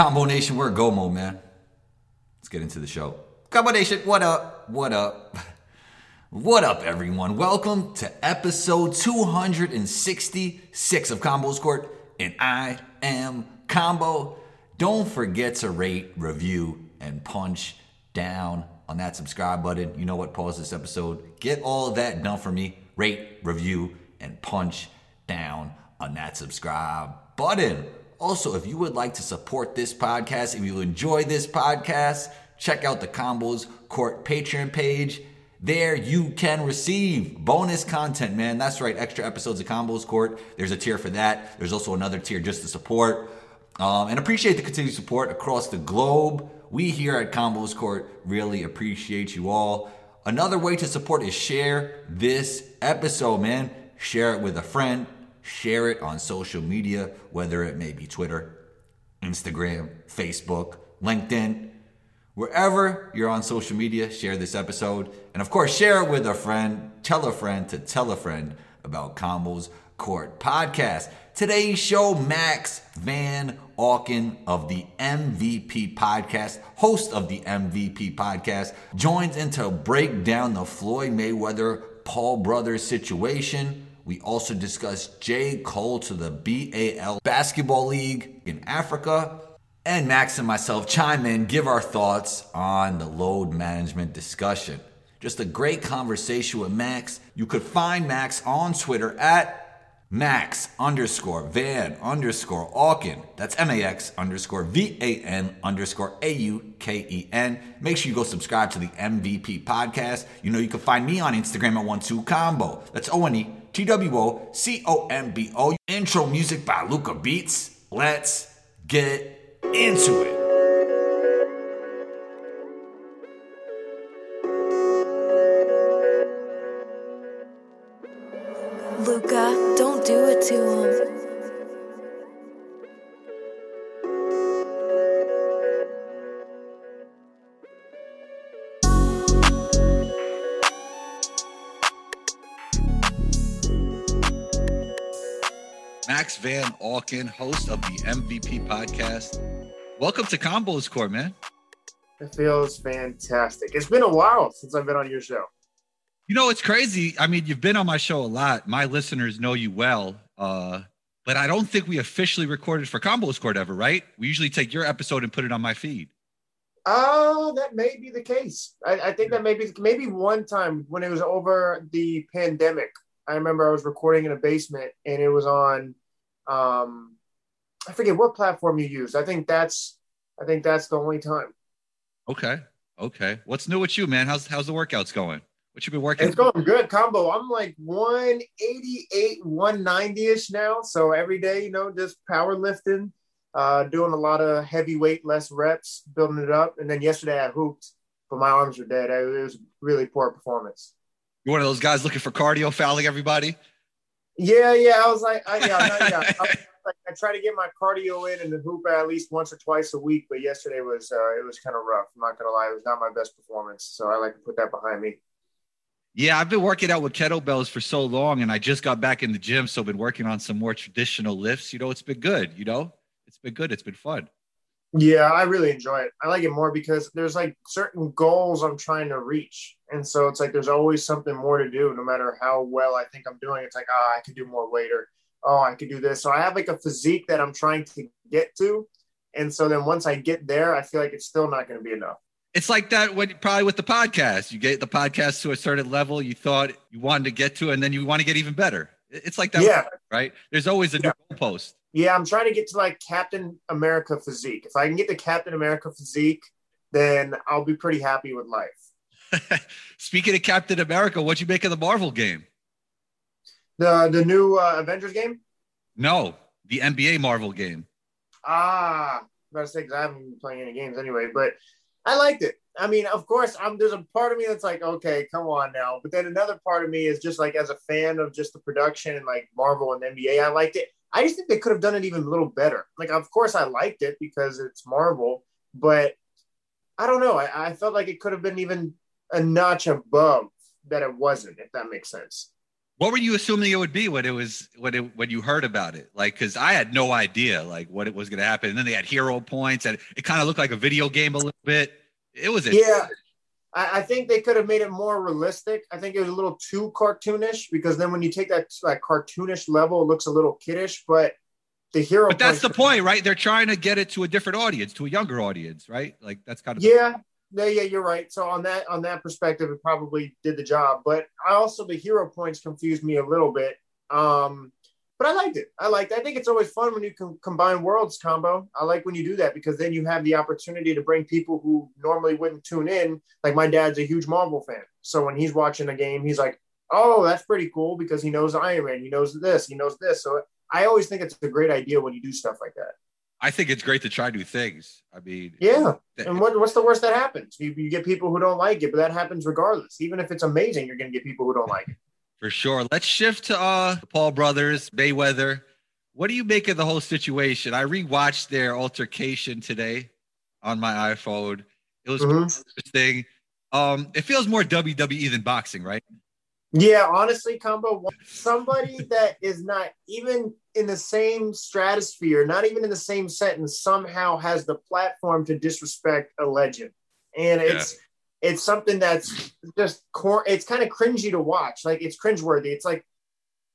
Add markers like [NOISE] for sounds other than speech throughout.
Combo Nation, we're go mode, man. Let's get into the show. Combo Nation, what up? What up? [LAUGHS] What up, everyone? Welcome to episode 266 of Combos Court, and I am Combo. Don't forget to rate, review, and punch down on that subscribe button. You know what? Pause this episode. Get all that done for me. Rate, review, and punch down on that subscribe button. Also, if you would like to support this podcast, if you enjoy this podcast, check out the Combos Court Patreon page. There you can receive bonus content, man. That's right, extra episodes of Combos Court. There's a tier for that. There's also another tier just to support. Um, and appreciate the continued support across the globe. We here at Combos Court really appreciate you all. Another way to support is share this episode, man. Share it with a friend. Share it on social media, whether it may be Twitter, Instagram, Facebook, LinkedIn. Wherever you're on social media, share this episode. And of course, share it with a friend. Tell a friend to tell a friend about Combos Court Podcast. Today's show, Max Van Auken of the MVP Podcast, host of the MVP Podcast, joins in to break down the Floyd Mayweather Paul Brothers situation. We also discuss J. Cole to the BAL Basketball League in Africa. And Max and myself chime in, give our thoughts on the load management discussion. Just a great conversation with Max. You could find Max on Twitter at Max underscore Van underscore Auken. That's M A X underscore V A N underscore A U K E N. Make sure you go subscribe to the MVP podcast. You know, you can find me on Instagram at one two combo. That's O N E T W O C O M B O. Intro music by Luca Beats. Let's get into it. Luca, don't do it to him. Max Van Auken, host of the MVP podcast. Welcome to Combos Court, man. It feels fantastic. It's been a while since I've been on your show. You know, it's crazy. I mean, you've been on my show a lot. My listeners know you well. Uh, but I don't think we officially recorded for Combos Court ever, right? We usually take your episode and put it on my feed. Oh, that may be the case. I, I think that maybe maybe one time when it was over the pandemic, I remember I was recording in a basement and it was on um I forget what platform you used. I think that's I think that's the only time. Okay. Okay. What's new with you, man? How's how's the workouts going? What you been working? It's going good combo. I'm like 188, 190-ish now. So every day, you know, just powerlifting, uh, doing a lot of heavyweight, less reps, building it up. And then yesterday I hooped, but my arms were dead. It was really poor performance. You're one of those guys looking for cardio, fouling everybody. Yeah, yeah. I was like, I, yeah, yeah. [LAUGHS] I, like, I try to get my cardio in and the hoop at least once or twice a week, but yesterday was uh, it was kind of rough. I'm not gonna lie, it was not my best performance. So I like to put that behind me. Yeah, I've been working out with kettlebells for so long, and I just got back in the gym, so I've been working on some more traditional lifts. You know, it's been good. You know, it's been good. It's been fun. Yeah, I really enjoy it. I like it more because there's like certain goals I'm trying to reach. And so it's like there's always something more to do, no matter how well I think I'm doing. It's like, oh, I could do more weight or oh, I could do this. So I have like a physique that I'm trying to get to. And so then once I get there, I feel like it's still not going to be enough. It's like that when probably with the podcast. You get the podcast to a certain level you thought you wanted to get to, and then you want to get even better. It's like that, Yeah. right? There's always a Yeah. new post. Yeah, I'm trying to get to like Captain America physique. If I can get to Captain America physique, then I'll be pretty happy with life. [LAUGHS] Speaking of Captain America, what'd you make of the Marvel game? The the new uh, Avengers game? No, the NBA Marvel game. Ah, I'm about to say because I haven't been playing any games anyway, but I liked it. I mean, of course, I'm there's a part of me that's like, okay, come on now. But then another part of me is just like, as a fan of just the production and like Marvel and NBA, I liked it. I just think they could have done it even a little better. Like, of course, I liked it because it's Marvel, but I don't know. I, I felt like it could have been even a notch above that it wasn't, if that makes sense. What were you assuming it would be when it was when it when you heard about it? Like, because I had no idea like what it was going to happen. And then they had hero points, and it kind of looked like a video game a little bit. It was a Yeah. I, I think they could have made it more realistic. I think it was a little too cartoonish because then when you take that like cartoonish level, it looks a little kiddish. But the hero, But that's the point, right? They're trying to get it to a different audience, to a younger audience, right? Like that's kind of Yeah, yeah, yeah, you're right. So on that on that perspective, it probably did the job. But I also the hero points confused me a little bit. Um, but I liked it. I liked. I think it's always fun when you can combine worlds combo. I like when you do that because then you have the opportunity to bring people who normally wouldn't tune in. Like my dad's a huge Marvel fan, so when he's watching a game, he's like, "Oh, that's pretty cool," because he knows Iron Man, he knows this, he knows this. So I always think it's a great idea when you do stuff like that. I think it's great to try new things. I mean, Yeah. And what, what's the worst that happens? You, you get people who don't like it, but that happens regardless. Even if it's amazing, you're going to get people who don't like it. For sure. Let's shift to uh the Paul brothers, Mayweather. What do you make of the whole situation? I rewatched their altercation today on my iPhone. It was Mhm. interesting. Um, it feels more WWE than boxing, right? Yeah, honestly, combo somebody [LAUGHS] that is not even in the same stratosphere, not even in the same sentence, somehow has the platform to disrespect a legend, and it's it's something that's just cor- it's kind of cringy to watch. Like it's cringeworthy. It's like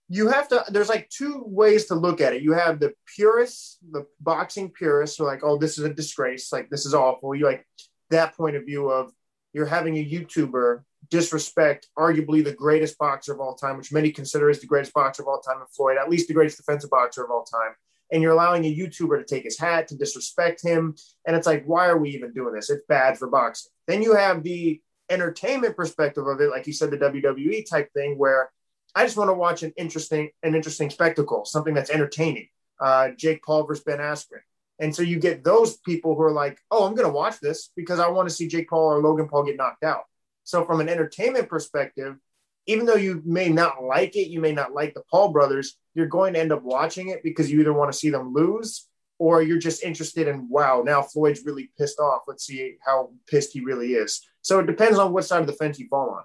you have to. There's like two ways to look at it. You have the purists, the boxing purists, who are like, oh, this is a disgrace. Like this is awful. You like that point of view of you're having a YouTuber disrespect arguably the greatest boxer of all time, which many consider is the greatest boxer of all time in Floyd, at least the greatest defensive boxer of all time. And you're allowing a YouTuber to take his hat, to disrespect him. And it's like, why are we even doing this? It's bad for boxing. Then you have the entertainment perspective of it, like you said, the WWE type thing, where I just want to watch an interesting, an interesting spectacle, something that's entertaining. Uh, Jake Paul versus Ben Askren. And so you get those people who are like, oh, I'm going to watch this because I want to see Jake Paul or Logan Paul get knocked out. So, from an entertainment perspective, even though you may not like it, you may not like the Paul brothers, you're going to end up watching it because you either want to see them lose or you're just interested in, wow, now Floyd's really pissed off. Let's see how pissed he really is. So, it depends on what side of the fence you fall on.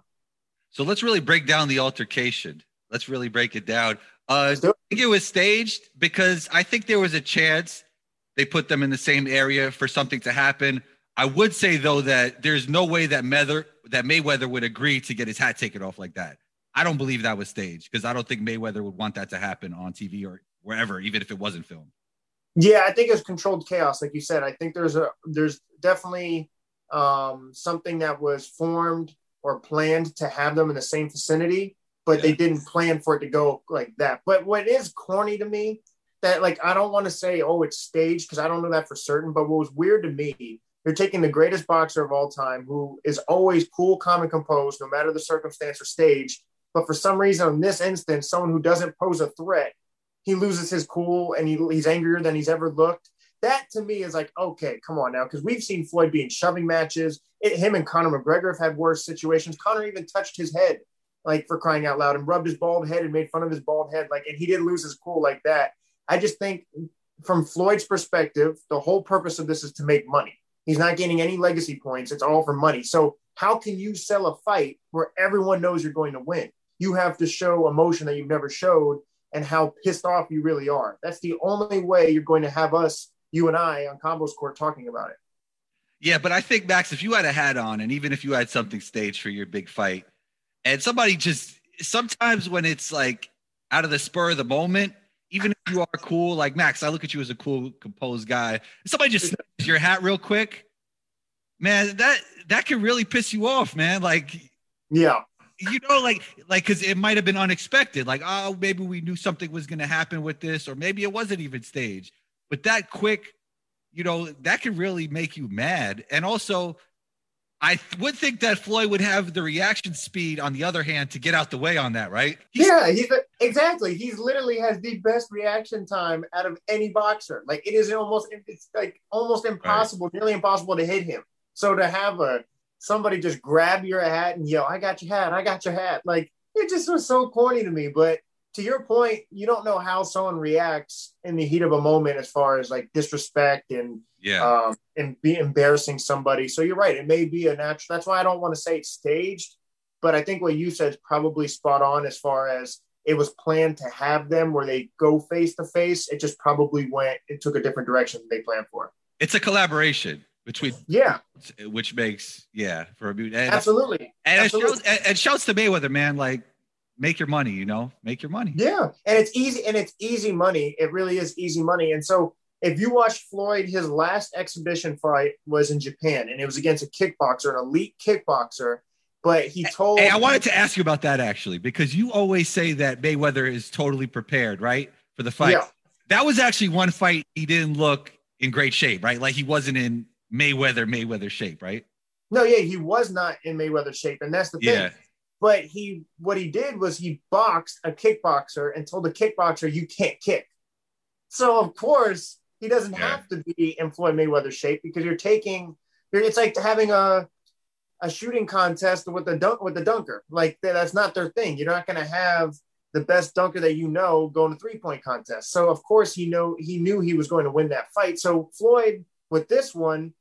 So let's really break down the altercation. Let's really break it down. Uh, Let's do it. I think it was staged because I think there was a chance they put them in the same area for something to happen. I would say though that there's no way that Mayweather that Mayweather would agree to get his hat taken off like that. I don't believe that was staged because I don't think Mayweather would want that to happen on TV or wherever, even if it wasn't filmed. Yeah, I think it's controlled chaos, like you said. I think there's a there's definitely um, something that was formed or planned to have them in the same vicinity, but they didn't plan for it to go like that. But what is corny to me that like I don't want to say oh it's staged because I don't know that for certain. But what was weird to me, you're taking the greatest boxer of all time who is always cool, calm, and composed no matter the circumstance or stage. But for some reason, in this instance, someone who doesn't pose a threat he loses his cool and he, he's angrier than he's ever looked. That to me is like, okay, come on now, because we've seen Floyd be in shoving matches. It, him and Conor McGregor have had worse situations. Conor even touched his head, like for crying out loud, and rubbed his bald head and made fun of his bald head, like, and he didn't lose his cool like that. I just think, from Floyd's perspective, the whole purpose of this is to make money. He's not gaining any legacy points. It's all for money. So how can you sell a fight where everyone knows you're going to win? You have to show emotion that you've never showed and how pissed off you really are. That's the only way you're going to have us, you and I, on Combos Court talking about it. Yeah, but I think Max, if you had a hat on, and even if you had something staged for your big fight, and somebody just sometimes when it's like out of the spur of the moment, even if you are cool, like Max, I look at you as a cool, composed guy. Somebody just snatches your hat real quick, man. That that can really piss you off, man. Like Yeah. you know, like like because it might have been unexpected. Like, oh, maybe we knew something was going to happen with this, or maybe it wasn't even staged. But that quick, you know, that can really make you mad. And also, I th- would think that Floyd would have the reaction speed, on the other hand, to get out the way on that, right? He's- Yeah, he's exactly. He's literally has the best reaction time out of any boxer. Like it is almost it's like almost impossible, nearly impossible to hit him. So to have a somebody just grab your hat and yell, "I got your hat! I got your hat!" Like it just was so corny to me. But to your point, you don't know how someone reacts in the heat of a moment as far as like disrespect and Yeah. um, and be embarrassing somebody. So you're right. It may be a natural. That's why I don't want to say it's staged, but I think what you said is probably spot on as far as it was planned to have them where they go face to face. It just probably went, it took a different direction than they planned for. It's a collaboration between, Yeah, which makes yeah for a and, absolutely. and it absolutely. shows and it shouts to Mayweather, man. Like, make your money, you know, make your money. Yeah, and it's easy, and it's easy money. It really is easy money. And so, if you watch Floyd, his last exhibition fight was in Japan, and it was against a kickboxer, an elite kickboxer. But he told. Hey, I wanted to ask you about that actually, because you always say that Mayweather is totally prepared, right, for the fight. Yeah. That was actually one fight he didn't look in great shape, right? Like he wasn't in Mayweather Mayweather shape, right? No, yeah, he was not in Mayweather shape, and that's the thing. Yeah. But he, what he did was he boxed a kickboxer and told the kickboxer, "You can't kick." So of course he doesn't Yeah. have to be in Floyd Mayweather shape because you're taking. You're, it's like having a a shooting contest with the dunk with the dunker. Like that's not their thing. You're not going to have the best dunker that you know going to three point contest. So of course he know he knew he was going to win that fight. So Floyd with this one,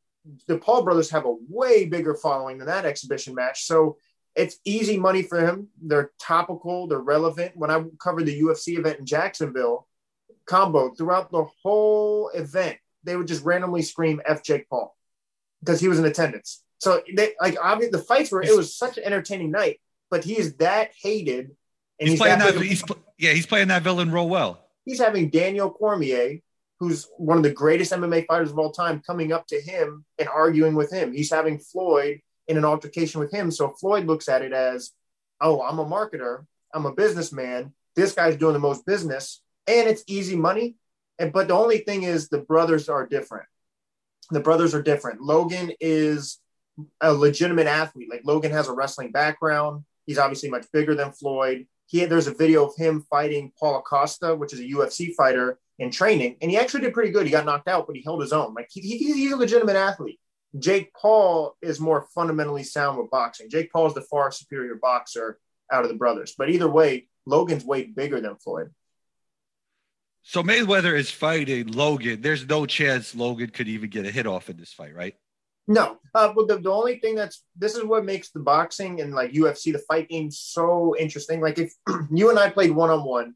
the Paul brothers have a way bigger following than that exhibition match. So it's easy money for him. They're topical, they're relevant. When I covered the UFC event in Jacksonville, combo throughout the whole event, they would just randomly scream F Jake Paul because he was in attendance. So they like obviously the fights were it was such an entertaining night, but he is that hated and He's, he's, playing that that. He's yeah, he's playing that villain role well. he's having Daniel Cormier, who's one of the greatest MMA fighters of all time, coming up to him and arguing with him. He's having Floyd in an altercation with him. So Floyd looks at it as, oh, I'm a marketer, I'm a businessman. This guy's doing the most business, and it's easy money. And but the only thing is the brothers are different. The brothers are different. Logan is a legitimate athlete. Like Logan has a wrestling background. He's obviously much bigger than Floyd. He there's a video of him fighting Paulo Costa, which is a UFC fighter in training, and he actually did pretty good. He got knocked out, but he held his own. Like he, he- he's a legitimate athlete. Jake Paul is more fundamentally sound with boxing. Jake Paul is the far superior boxer out of the brothers. But either way, Logan's way bigger than Floyd. So Mayweather is fighting Logan. There's no chance Logan could even get a hit off in this fight, right? No, uh, but the, the only thing that's this is what makes the boxing and like UFC the fight game so interesting. Like if [CLEARS THROAT] you and I played one on one,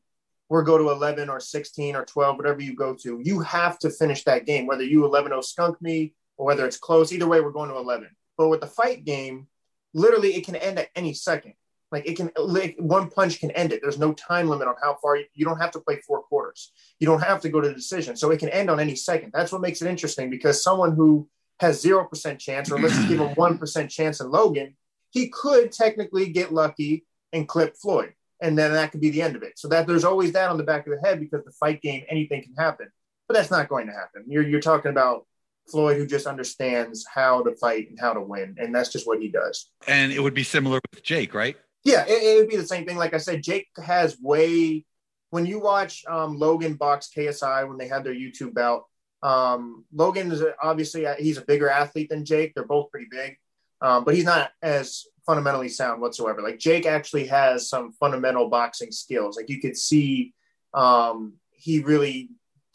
we're go to eleven or sixteen or twelve, whatever you go to, you have to finish that game. Whether you 11-0 skunk me or whether it's close, either way, we're going to eleven. But with the fight game, literally it can end at any second. Like it can, like one punch can end it. There's no time limit on how far you, you don't have to play four quarters. You don't have to go to the decision. So it can end on any second. That's what makes it interesting because someone who has zero percent chance, or let's give him [CLEARS THROAT] one percent chance in Logan, he could technically get lucky and clip Floyd, and then that could be the end of it. So that there's always that on the back of the head because the fight game, anything can happen, but that's not going to happen. You're you're talking about Floyd who just understands how to fight and how to win, and that's just what he does. And it would be similar with Jake, right? Yeah, it, it would be the same thing. Like I said, Jake has way. When you watch um, Logan box KSI when they had their YouTube bout, um, Logan is obviously he's a bigger athlete than Jake. They're both pretty big, um, but he's not as fundamentally sound whatsoever. Like Jake actually has some fundamental boxing skills. Like you could see, um, he really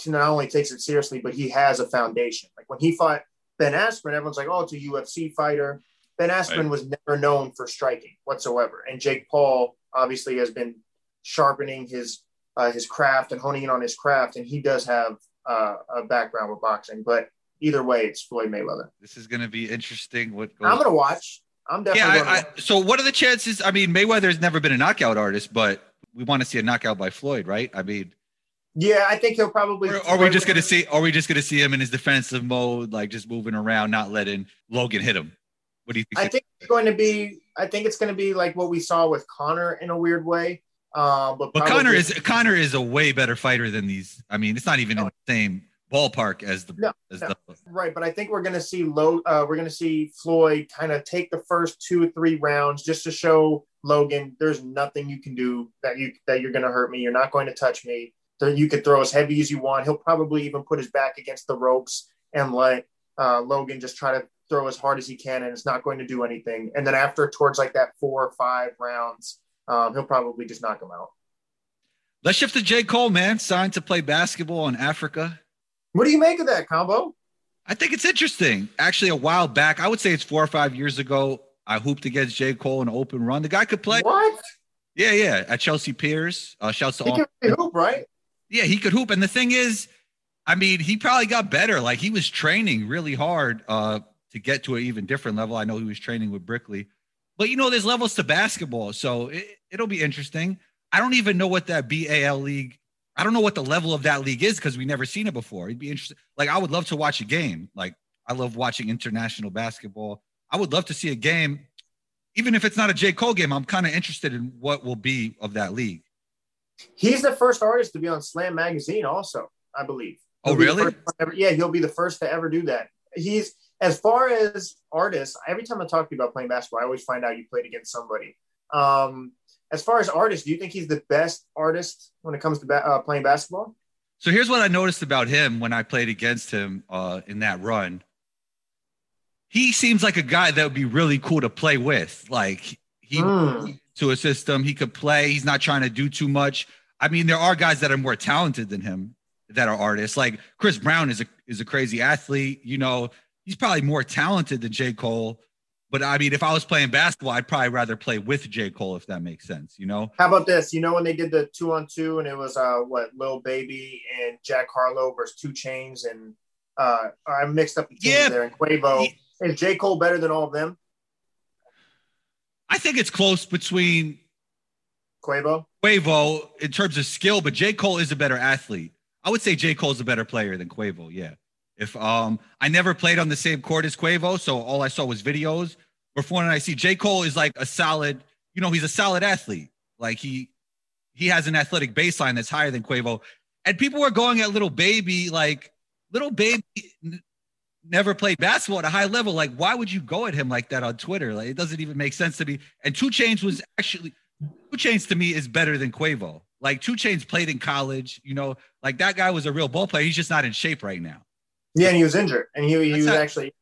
not only takes it seriously, but he has a foundation. Like when he fought Ben Askren, everyone's like, "Oh, it's a UFC fighter." Ben Askren Right. was never known for striking whatsoever, and Jake Paul obviously has been sharpening his uh, his craft and honing in on his craft, and he does have uh, a background with boxing. But either way, it's Floyd Mayweather. This is going to be interesting. What goes? I'm gonna watch. I'm definitely yeah. I. I, so what are the chances? I mean, Mayweather's never been a knockout artist, but we want to see a knockout by Floyd, right? I mean, Yeah, I think he'll probably. or are we just going to see? Are we just to see him in his defensive mode, like just moving around, not letting Logan hit him? What do you think? I think it's going to be. I think it's going to be like what we saw with Conor in a weird way. Um, but But Conor is Conor is a way better fighter than these. I mean, it's not even in the same ballpark as the No, as no. the Right, but I think we're going to see low. Uh, we're going to see Floyd kind of take the first two or three rounds just to show Logan there's nothing you can do that you that you're going to hurt me. You're not going to touch me. You could throw as heavy as you want. He'll probably even put his back against the ropes and let uh, Logan just try to throw as hard as he can, and it's not going to do anything. And then after towards like that four or five rounds, um, he'll probably just knock him out. Let's shift to J. Cole, man. Signed to play basketball in Africa. What do you make of that combo? I think it's interesting. Actually, a while back, I would say it's four or five years ago, I hooped against J. Cole in an open run. The guy could play. What? Yeah, yeah. At Chelsea Piers. Uh, shouts to He all. can hoop, right? Yeah, he could hoop. And the thing is, I mean, he probably got better. Like he was training really hard uh, to get to an even different level. I know he was training with Brickley, but you know, there's levels to basketball, so it, it'll be interesting. I don't even know what that BAL league. I don't know what the level of that league is because we never seen it before. It'd be interesting. Like I would love to watch a game. Like I love watching international basketball. I would love to see a game, even if it's not a J Cole game. I'm kind of interested in what will be of that league. He's the first artist to be on Slam Magazine, also, I believe. Oh, He'll be really? ever- yeah, he'll be the first to ever do that. He's as far as artists. Every time I talk to you about playing basketball, I always find out you played against somebody. Um, as far as artists, do you think he's the best artist when it comes to ba- uh, playing basketball? So here's what I noticed about him when I played against him uh, in that run. He seems like a guy that would be really cool to play with. Like he Hmm. To a system, he could play. He's not trying to do too much. I mean, there are guys that are more talented than him that are artists. Like Chris Brown is a is a crazy athlete. You know, he's probably more talented than J. Cole. But I mean, if I was playing basketball, I'd probably rather play with J. Cole if that makes sense. You know? How about this? You know when they did the two on two and it was uh what Lil Baby and Jack Harlow versus 2 Chainz and uh I mixed up the teams Yeah. there and Quavo. Is J Cole better than all of them? I think it's close between Quavo. Quavo in terms of skill, but J. Cole is a better athlete. I would say J. Cole's a better player than Quavo. Yeah. If um I never played on the same court as Quavo, so all I saw was videos. Before when I see J. Cole is like a solid, you know, he's a solid athlete. Like he he has an athletic baseline that's higher than Quavo. And people were going at Lil Baby, like Lil Baby never played basketball at a high level. Like, why would you go at him like that on Twitter? Like, it doesn't even make sense to me. And 2 Chainz was actually 2 Chainz to me is better than Quavo. Like 2 Chainz played in college, you know, like that guy was a real ball player. He's just not in shape right now. Yeah, and he was injured, and he, he was how- actually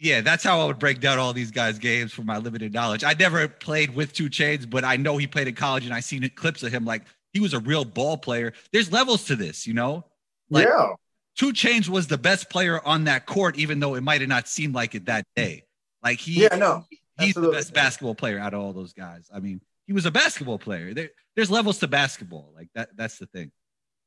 Yeah, that's how I would break down all these guys' games from my limited knowledge. I never played with 2 Chainz, but I know he played in college, and I seen clips of him. Like he was a real ball player. There's levels to this, you know. Like- yeah. 2 Chainz was the best player on that court, even though it might have not seemed like it that day. Like he, Yeah, no, he's absolutely. the best basketball player out of all those guys. I mean, he was a basketball player. There, there's levels to basketball. Like that. That's the thing.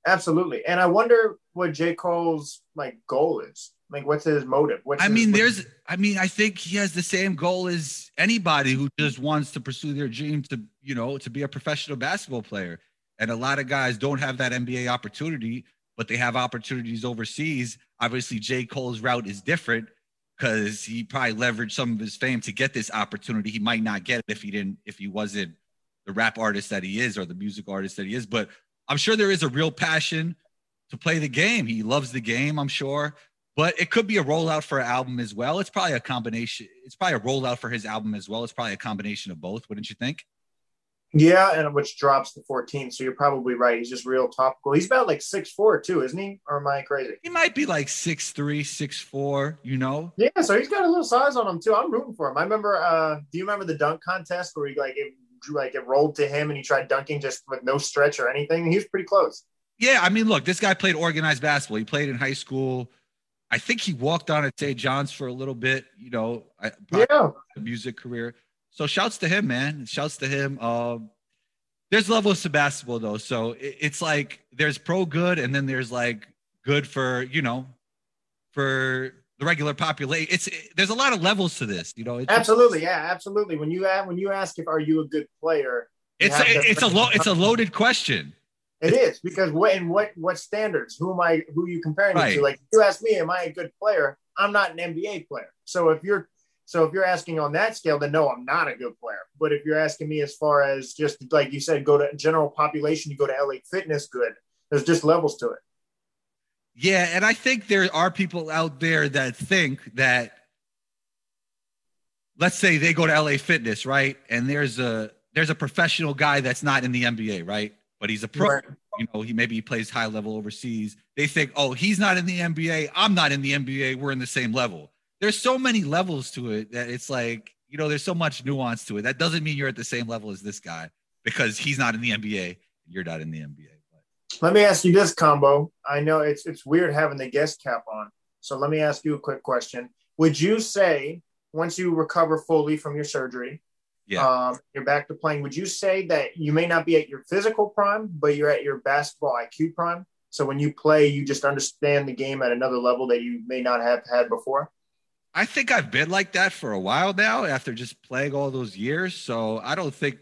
absolutely. And I wonder what J Cole's like goal is. Like, what's his motive? What's I mean, what's- there's, I mean, I think he has the same goal as anybody who just wants to pursue their dream to, you know, to be a professional basketball player. And a lot of guys don't have that NBA opportunity, but they have opportunities overseas. Obviously, J. Cole's route is different because he probably leveraged some of his fame to get this opportunity. He might not get it if he didn't, if he wasn't the rap artist that he is or the music artist that he is. But I'm sure there is a real passion to play the game. He loves the game, I'm sure but it could be a rollout for an album as well. It's probably a combination. It's probably a rollout for his album as well. It's probably a combination of both, wouldn't you think? Yeah, and which drops the 14. So you're probably right. He's just real topical. He's about like six four too, isn't he? Or am I crazy? He might be like six three, six four. you know? Yeah, so he's got a little size on him too. I'm rooting for him. I remember. uh Do you remember the dunk contest where he like it like it rolled to him and he tried dunking just with no stretch or anything? He was pretty close. Yeah, I mean, look, this guy played organized basketball. He played in high school. I think he walked on at St. John's for a little bit, you know, I, Yeah, a music career. So shouts to him, man. Shouts to him. Um, there's levels to basketball though. So it, it's like there's pro good and then there's like good for, you know, for the regular population. It's it, there's a lot of levels to this, you know. It's, absolutely. Yeah, absolutely. When you ask, when you ask if are you a good player, it's to- it's a lo- it's a loaded question. It is because what and what what standards? Who am I? Who are you comparing Right. to? Like you ask me, am I a good player? I'm not an NBA player. So if you're so if you're asking on that scale, then no, I'm not a good player. But if you're asking me as far as just like you said, go to general population, you go to LA Fitness, good. There's just levels to it. Yeah, and I think there are people out there that think that let's say they go to LA Fitness, right? And there's a there's a professional guy that's not in the NBA, right? But he's a pro. Right. You know, he maybe he plays high level overseas. They think, "Oh, he's not in the NBA. I'm not in the NBA. We're in the same level." There's so many levels to it that it's like, you know, there's so much nuance to it. That doesn't mean you're at the same level as this guy because he's not in the NBA and you're not in the NBA. But Let me ask you this combo. I know it's it's weird having the guest cap on. So let me ask you a quick question. Would you say once you recover fully from your surgery, Yeah. Um, you're back to playing. Would you say that you may not be at your physical prime, but you're at your basketball IQ prime? So when you play, you just understand the game at another level that you may not have had before. I think I've been like that for a while now after just playing all those years. So I don't think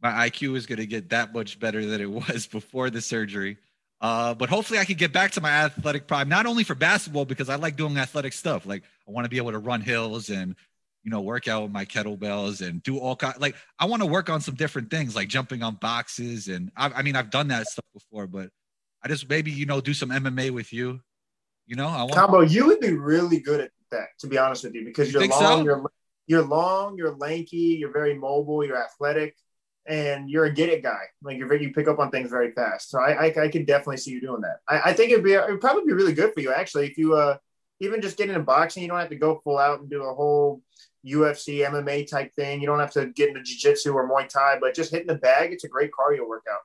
my IQ is going to get that much better than it [LAUGHS] was before the surgery. Uh, but hopefully I can get back to my athletic prime, not only for basketball, because I like doing athletic stuff. Like I want to be able to run hills and, you know, work out with my kettlebells and do all kind like I want to work on some different things like jumping on boxes. And I, I mean, I've done that stuff before, but I just maybe, you know, do some MMA with you. You know, I want Combo, you would be really good at that, to be honest with you, because You you're long, so? you're you're long, you're lanky, you're very mobile, you're athletic, and you're a get it guy. Like you're very, you pick up on things very fast. So I I, I could definitely see you doing that. I, I think it'd be it'd probably be really good for you actually if you uh even just get into boxing, you don't have to go full out and do a whole UFC MMA type thing. You don't have to get into jiu-jitsu or Muay Thai, but just hitting the bag, it's a great cardio workout.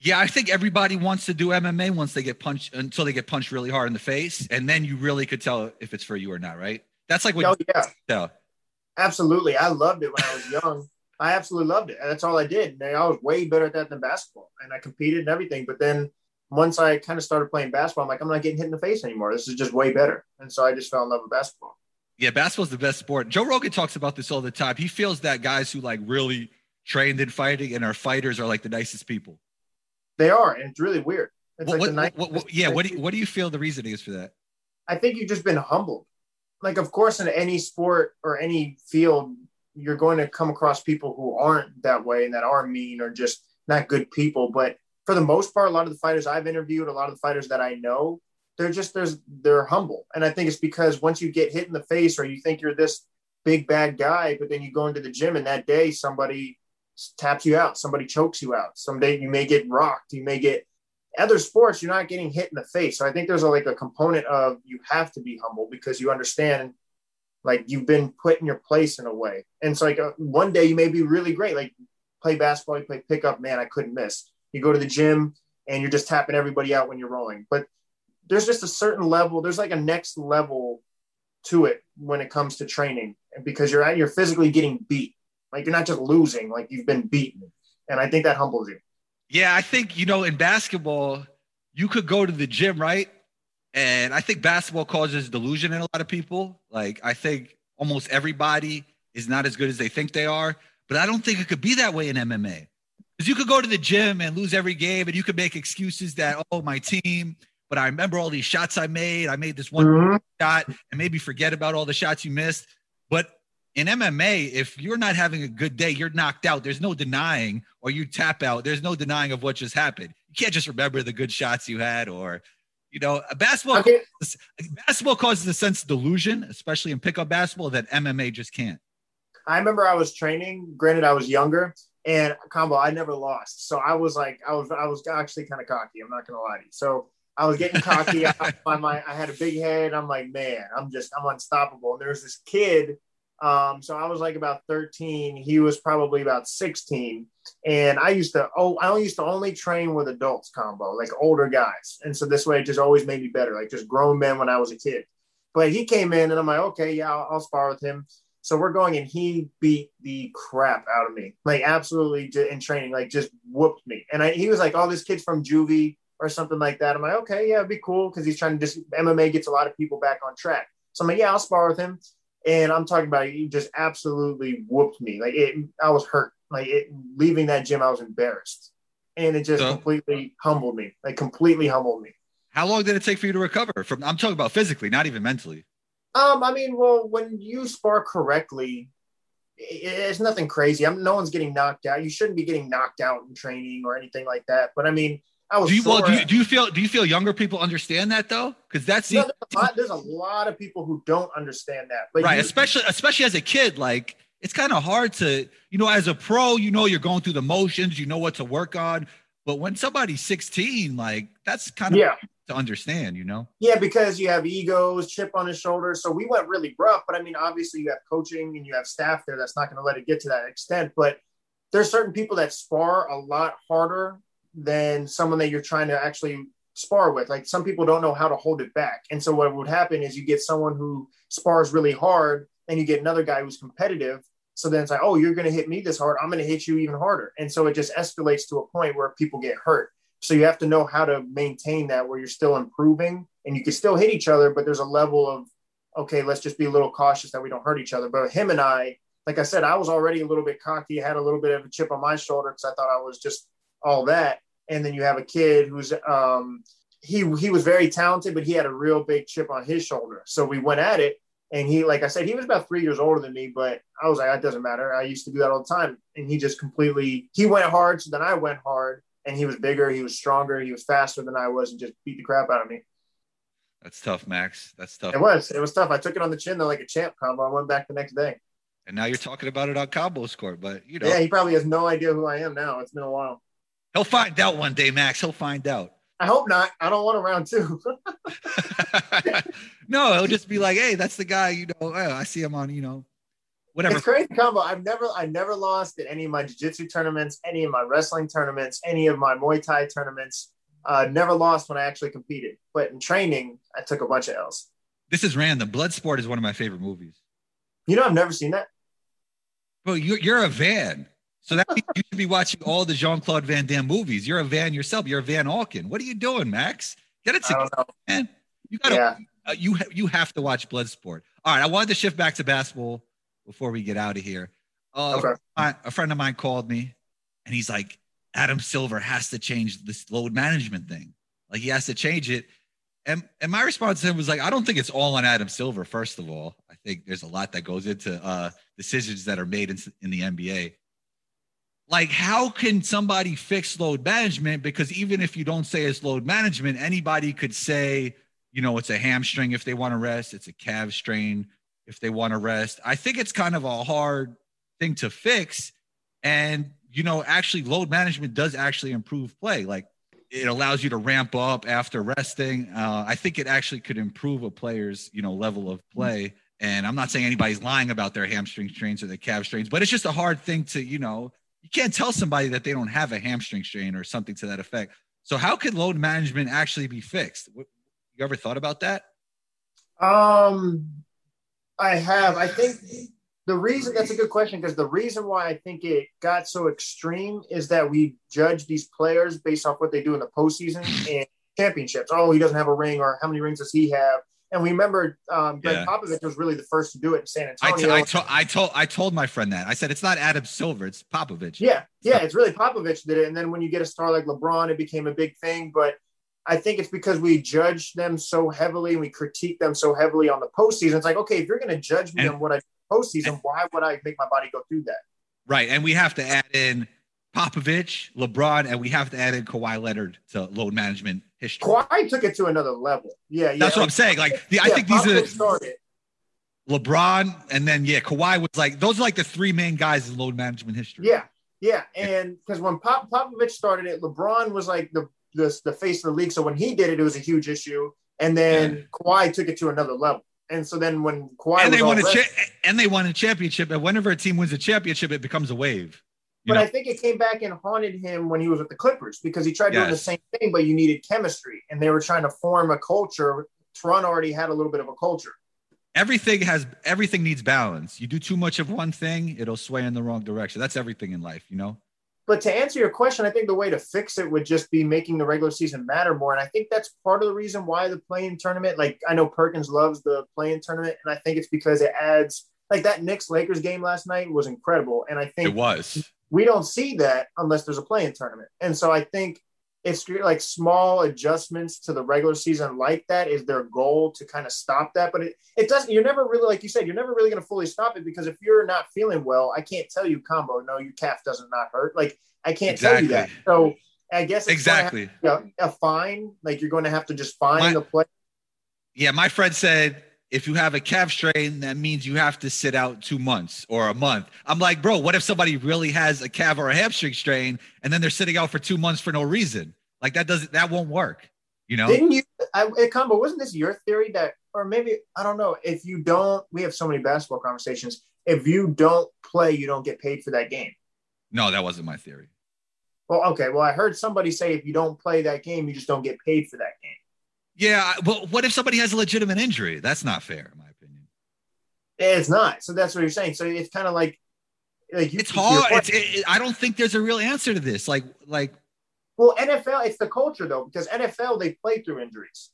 Yeah, I think everybody wants to do MMA once they get punched until they get punched really hard in the face, and then you really could tell if it's for you or not, right? That's like what Oh yeah. tell. Absolutely. I loved it when I was young. I absolutely loved it. And that's all I did. And I was way better at that than basketball. And I competed and everything. But then once I kind of started playing basketball, I'm like, I'm not getting hit in the face anymore. This is just way better. And so I just fell in love with basketball. Yeah, basketball's the best sport. Joe Rogan talks about this all the time. He feels that guys who like really trained in fighting and are fighters are like the nicest people. They are. And it's really weird. It's What, like what, what- yeah, what do you what do you feel the reasoning is for that? I think you've just been humbled. Like, of course, in any sport or any field, you're going to come across people who aren't that way and that are mean or just not good people. But for the most part, a lot of the fighters I've interviewed, a lot of the fighters that I know, they're just there's they're humble. And I think it's because once you get hit in the face or you think you're this big bad guy, but then you go into the gym and that day somebody taps you out, somebody chokes you out. Someday you may get rocked, you may get other sports you're not getting hit in the face. So i think there's a, like a component of you have to be humble because you understand like you've been put in your place in a way. And so like uh, one day you may be really great like play basketball you play pickup man i couldn't miss. You go to the gym and you're just tapping everybody out when you're rolling. But there's just a certain level there's like a next level to it when it comes to training because you're at you're physically getting beat like you're not just losing like you've been beaten and i think that humbles you Yeah, I think you know in basketball, you could go to the gym, right? And I think basketball causes delusion in a lot of people. Like I think almost everybody is not as good as they think they are, but I don't think it could be that way in MMA. Because you could go to the gym and lose every game, and you could make excuses that oh my team, but I remember all these shots I made. I made this one Mhm. shot, and maybe forget about all the shots you missed. But in MMA, if you're not having a good day, you're knocked out. There's no denying, or you tap out. There's no denying of what just happened. You can't just remember the good shots you had, or you know, basketball. Okay. Basketball causes a sense of delusion, especially in pickup basketball, that MMA just can't. I remember I was training. Granted, I was younger, and combo I never lost. So I was like, I was, I was actually kind of cocky. I'm not gonna lie to you. So I was getting cocky. [LAUGHS] I, my, my, I had a big head. I'm like, man, I'm just, I'm unstoppable. And there's this kid. Um, so I was like about 13. He was probably about 16. And I used to, oh, I only used to only train with adults combo, like older guys. And so this way it just always made me better, like just grown men when I was a kid. But he came in and I'm like, okay, yeah, I'll, I'll spar with him. So we're going and he beat the crap out of me, like absolutely in training, like just whooped me. And I, he was like, oh, this kid's from juvie or something like that. I'm like, okay, yeah, it'd be cool because he's trying to just MMA gets a lot of people back on track. So I'm like, yeah, I'll spar with him. And I'm talking about he just absolutely whooped me. Like it, I was hurt. Like it, leaving that gym, I was embarrassed, and it just So- completely humbled me. Like completely humbled me. How long did it take for you to recover from? I'm talking about physically, not even mentally. Um, I mean, well, when you spar correctly, it's nothing crazy. I'm no one's getting knocked out. You shouldn't be getting knocked out in training or anything like that. But I mean, I was Do you, well, do you, do you feel do you feel younger people understand that though? Because that's No, there's, a lot, there's a lot of people who don't understand that. But right you- especially especially as a kid like it's kind of hard to you know as a pro you know you're going through the motions you know what to work on but when somebody's 16 like that's kind of yeah, to understand you know yeah, because you have egos, chip on his shoulder. So we went really rough. But I mean, obviously, you have coaching and you have staff there that's not going to let it get to that extent. But there's certain people that spar a lot harder than someone that you're trying to actually spar with. Like some people don't know how to hold it back. And so what would happen is you get someone who spars really hard and you get another guy who's competitive. So then it's like, oh, you're going to hit me this hard. I'm going to hit you even harder. And so it just escalates to a point where people get hurt. So you have to know how to maintain that where you're still improving and you can still hit each other, but there's a level of, okay, let's just be a little cautious that we don't hurt each other. But him and I, like I said, I was already a little bit cocky, had a little bit of a chip on my shoulder because I thought I was just all that. And then you have a kid who's, um, he, he was very talented, but he had a real big chip on his shoulder. So we went at it and he, like I said, he was about three years older than me, but I was like, that doesn't matter. I used to do that all the time. And he just completely, he went hard. So then I went hard and he was bigger, he was stronger, he was faster than I was and just beat the crap out of me. That's tough, Max. That's tough. It was, it was tough. I took it on the chin though, like a champ combo. I went back the next day. And now you're talking about it on Combos Court, but you know. Yeah, he probably has no idea who I am now. It's been a while. He'll find out one day, Max. He'll find out. I hope not. I don't want a round two. [LAUGHS] no, he'll just be like, "Hey, that's the guy." You know, oh, I see him on, you know, whatever. It's crazy combo. I've never, I never lost at any of my jiu-jitsu tournaments, any of my wrestling tournaments, any of my Muay Thai tournaments. Uh, never lost when I actually competed, but in training, I took a bunch of L's. This is random. Bloodsport is one of my favorite movies. You know, I've never seen that. Bro, you're, you're a van. So that means you should be watching all the Jean Claude Van Damme movies. You're a van yourself. You're a Van Auken. What are you doing, Max? Get it together, man. You gotta. Yeah. Uh, you ha- you have to watch Bloodsport. All right, I wanted to shift back to basketball before we get out of here. Uh, Okay. a, a friend of mine called me, and he's like, "Adam Silver has to change this load management thing. Like he has to change it." And and my response to him was like, "I don't think it's all on Adam Silver. First of all, I think there's a lot that goes into uh, decisions that are made in, in the NBA." Like how can somebody fix load management? Because even if you don't say it's load management anybody could say you know it's a hamstring if they want to rest it's a calf strain if they want to rest. I think it's kind of a hard thing to fix. And you know actually load management does actually improve play. Like it allows you to ramp up after resting. Uh, i think it actually could improve a player's you know level of play. And i'm not saying anybody's lying about their hamstring strains or their calf strains but it's just a hard thing to you know you can't tell somebody that they don't have a hamstring strain or something to that effect. So how could load management actually be fixed? You ever thought about that? Um, I have. I think the reason that's a good question because the reason why I think it got so extreme is that we judge these players based off what they do in the postseason and championships. Oh, he doesn't have a ring, or how many rings does he have? And we remember um, Greg Yeah. Popovich was really the first to do it in San Antonio. t- I, to- I told I told my friend that I said it's not Adam Silver, it's Popovich. Yeah, yeah, it's really Popovich did it, and then when you get a star like LeBron, it became a big thing. But I think it's because we judge them so heavily and we critique them so heavily on the postseason. It's like, okay, if you're going to judge me And- on what I do postseason, why would I make my body go through that? Right, and we have to add in Popovich, LeBron, and we have to add in Kawhi Leonard to load management history. Kawhi took it to another level. Yeah, yeah. That's what I'm saying. Like the, I yeah, think these Popovich are started. LeBron, and then yeah, Kawhi was like those are like the three main guys in load management history. Yeah, yeah, and because when Pop, Popovich started it, LeBron was like the, the the face of the league. So when he did it, it was a huge issue, and then Kawhi took it to another level. And so then when Kawhi and they won a cha- and they won a championship. And whenever a team wins a championship, it becomes a wave. But know? I think it came back and haunted him when he was with the Clippers because he tried doing the same thing, but you needed chemistry, and they were trying to form a culture. Toronto already had a little bit of a culture. everything has everything needs balance. You do too much of one thing, it'll sway in the wrong direction. That's everything in life, you know. But to answer your question, I think the way to fix it would just be making the regular season matter more. And I think that's part of the reason why the play-in tournament, like I know Perkins loves the play-in tournament, and I think it's because it adds like that Knicks Lakers game last night was incredible. And I think It was. We don't see that unless there's a play-in tournament. And so I think it's like small adjustments to the regular season like that is their goal to kind of stop that. But it, it doesn't, you're never really, like you said, you're never really going to fully stop it because if you're not feeling well, I can't tell you combo, no, your calf doesn't not hurt. Like I can't tell you that. So I guess it's Exactly. a, a fine, like you're going to have to just find My- the play. Yeah, my friend said if you have a calf strain, that means you have to sit out two months or a month. I'm like, bro, what if somebody really has a calf or a hamstring strain and then they're sitting out for two months for no reason? Like that doesn't that won't work. You know? Didn't you, I, it, combo, wasn't this your theory that, or maybe, I don't know, if you don't, we have so many basketball conversations. If you don't play, you don't get paid for that game. No, that wasn't my theory. Well, okay. Well, I heard somebody say if you don't play that game, you just don't get paid for that game. Yeah, but what if somebody has a legitimate injury? That's not fair, in my opinion. It's not. So that's what you're saying. So it's kind of like like you, It's hard. It's, it, I don't think there's a real answer to this. Like, like well, NFL, it's the culture though, because NFL they play through injuries.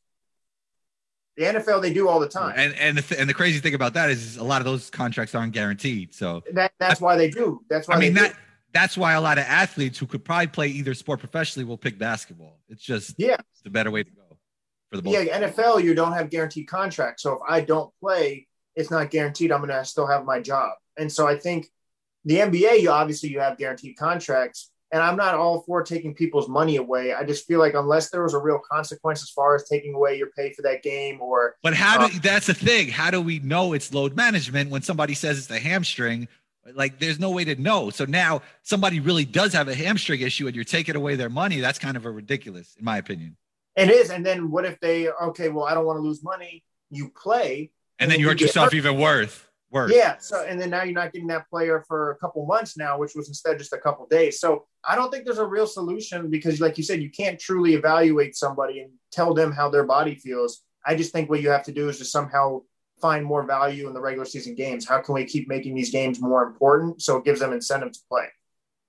The NFL they do all the time. and and the, th- and the crazy thing about that is a lot of those contracts aren't guaranteed. So that that's why they do. That's why I mean they do. that that's why a lot of athletes who could probably play either sport professionally will pick basketball. It's just Yeah. it's the better way to go for the most. Yeah, NFL, you don't have guaranteed contracts. So if I don't play, it's not guaranteed I'm going to still have my job. And so I think the NBA, you obviously you have guaranteed contracts. And I'm not all for taking people's money away. I just feel like unless there was a real consequence as far as taking away your pay for that game or But how Uh, do that's the thing? How do we know it's load management when somebody says it's a hamstring? Like there's no way to know. So now somebody really does have a hamstring issue and you're taking away their money. That's kind of a ridiculous, in my opinion. It is. And then what if they okay, well, I don't want to lose money. You play, And then then you you hurt yourself hurt. even worse. Worse. Yeah. So and then now you're not getting that player for a couple months now, which was instead just a couple days. So I don't think there's a real solution because, like you said, you can't truly evaluate somebody and tell them how their body feels. I just think what you have to do is just somehow find more value in the regular season games. How can we keep making these games more important so it gives them incentive to play?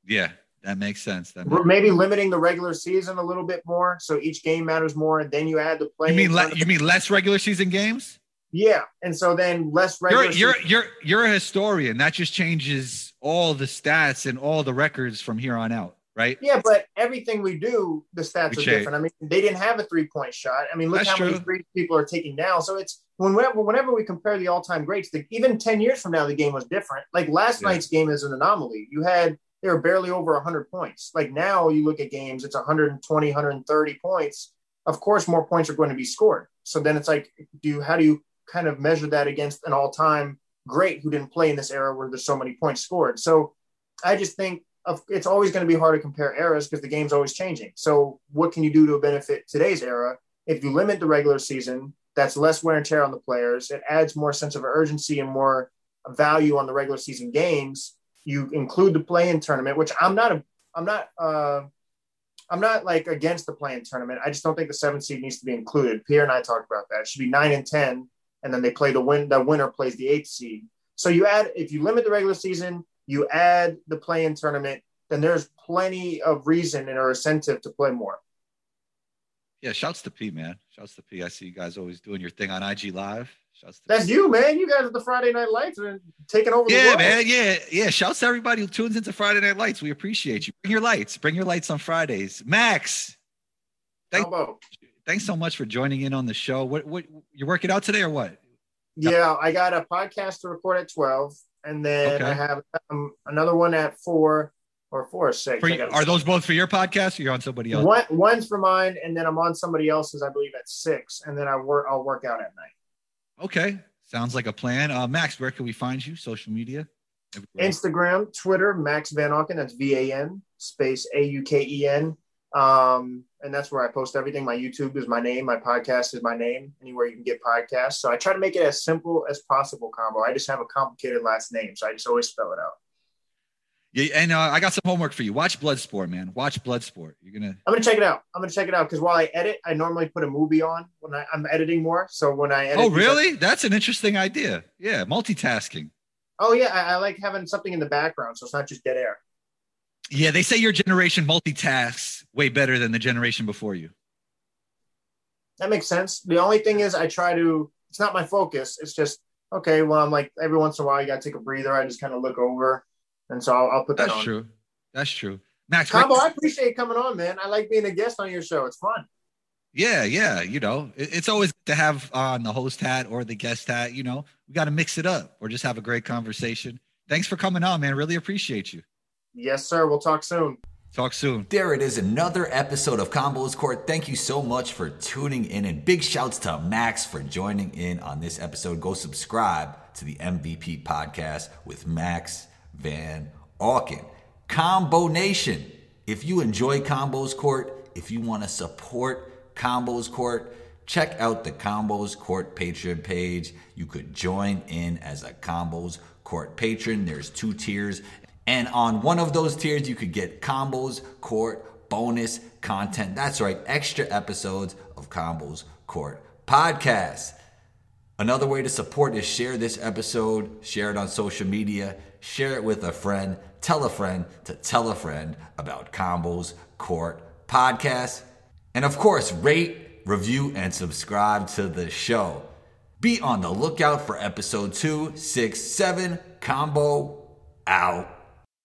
Yeah, that makes sense. That makes- Maybe limiting the regular season a little bit more so each game matters more, and then you add the play. you mean le- you mean less regular season games? yeah, and so then less regular. You're you're you're you're a historian. That just changes all the stats and all the records from here on out, right? Yeah, but everything we do, the stats We are change. different. I mean, they didn't have a three point shot. I mean, look That's how many true. threes people are taking now. So it's whenever whenever we compare the all time greats, the, even ten years from now, the game was different. Like last Yeah. night's game is an anomaly. You had they were barely over hundred points. Like now, you look at games, it's 120, 130 points. Of course, more points are going to be scored. So then it's like, do you, how do you kind of measure that against an all time great who didn't play in this era where there's so many points scored? So I just think of, it's always going to be hard to compare eras because the game's always changing. So what can you do to benefit today's era? If you limit the regular season, that's less wear and tear on the players. It adds more sense of urgency and more value on the regular season games. You include the play-in tournament, which I'm not a, I'm not, uh, I'm not like against the play-in tournament. I just don't think the seven seed needs to be included. Pierre and I talked about that. It should be nine and ten, and then they play the win. The winner plays the eighth seed. So you add if you limit the regular season, you add the play-in tournament, then there's plenty of reason and or incentive to play more. Yeah, shouts to P, man. Shouts to P. I see you guys always doing your thing on IG Live. Shouts to That's you, man. You guys are the Friday Night Lights and taking over the Yeah, world. man. Yeah, yeah. Shouts to everybody who tunes into Friday Night Lights. We appreciate you. Bring your lights. Bring your lights on Fridays. Max, Thank- thanks so much for joining in on the show. What what you're working out today or what? Yeah, I got a podcast to record at twelve, and then Okay. I have um, another one at four or four or six. For I you, gotta- are those both for your podcast or you're on somebody else? One, one's for mine, and then I'm on somebody else's, I believe, at six, and then I work. I'll work out at night. Okay. Sounds like a plan. Uh, Max, where can we find you? Social media? Everywhere. Instagram, Twitter, Max Van Auken. That's V A N space A U K E N. Um, and that's where I post everything. My YouTube is my name. My podcast is my name. Anywhere you can get podcasts. So I try to make it as simple as possible. Combo. I just have a complicated last name, so I just always spell it out. Yeah, and uh, I got some homework for you. Watch Bloodsport, man. Watch Bloodsport. You're gonna. I'm gonna check it out. I'm gonna check it out because while I edit, I normally put a movie on when I, I'm editing more. So when I edit, Oh, really? That's an interesting idea. Yeah, multitasking. Oh yeah, I, I like having something in the background, so it's not just dead air. Yeah, they say your generation multitasks way better than the generation before you. That makes sense. The only thing is, I try to. It's not my focus. It's just okay. Well, I'm like every once in a while, you got to take a breather. I just kind of look over, and so I'll, I'll put that That's on. true. That's true. Max, where- Combo, I appreciate you coming on, man. I like being a guest on your show. It's fun. yeah, yeah. You know, it- it's always good to have on the host hat or the guest hat. You know, we got to mix it up or just have a great conversation. Thanks for coming on, man. Really appreciate you. Yes, sir. We'll talk soon. Talk soon. There it is, another episode of Combos Court. Thank you so much for tuning in, and big shouts to Max for joining in on this episode. Go subscribe to the MVP podcast with Max Van Auken. Combo Nation. If you enjoy Combos Court, if you want to support Combos Court, check out the Combos Court Patreon page. You could join in as a Combos Court patron. There's two tiers. And on one of those tiers, you could get Combos Court bonus content. That's right, extra episodes of Combos Court podcast. Another way to support is share this episode, share it on social media, share it with a friend, tell a friend to tell a friend about Combos Court Podcast. And of course, rate, review, and subscribe to the show. Be on the lookout for episode 267 Combo out.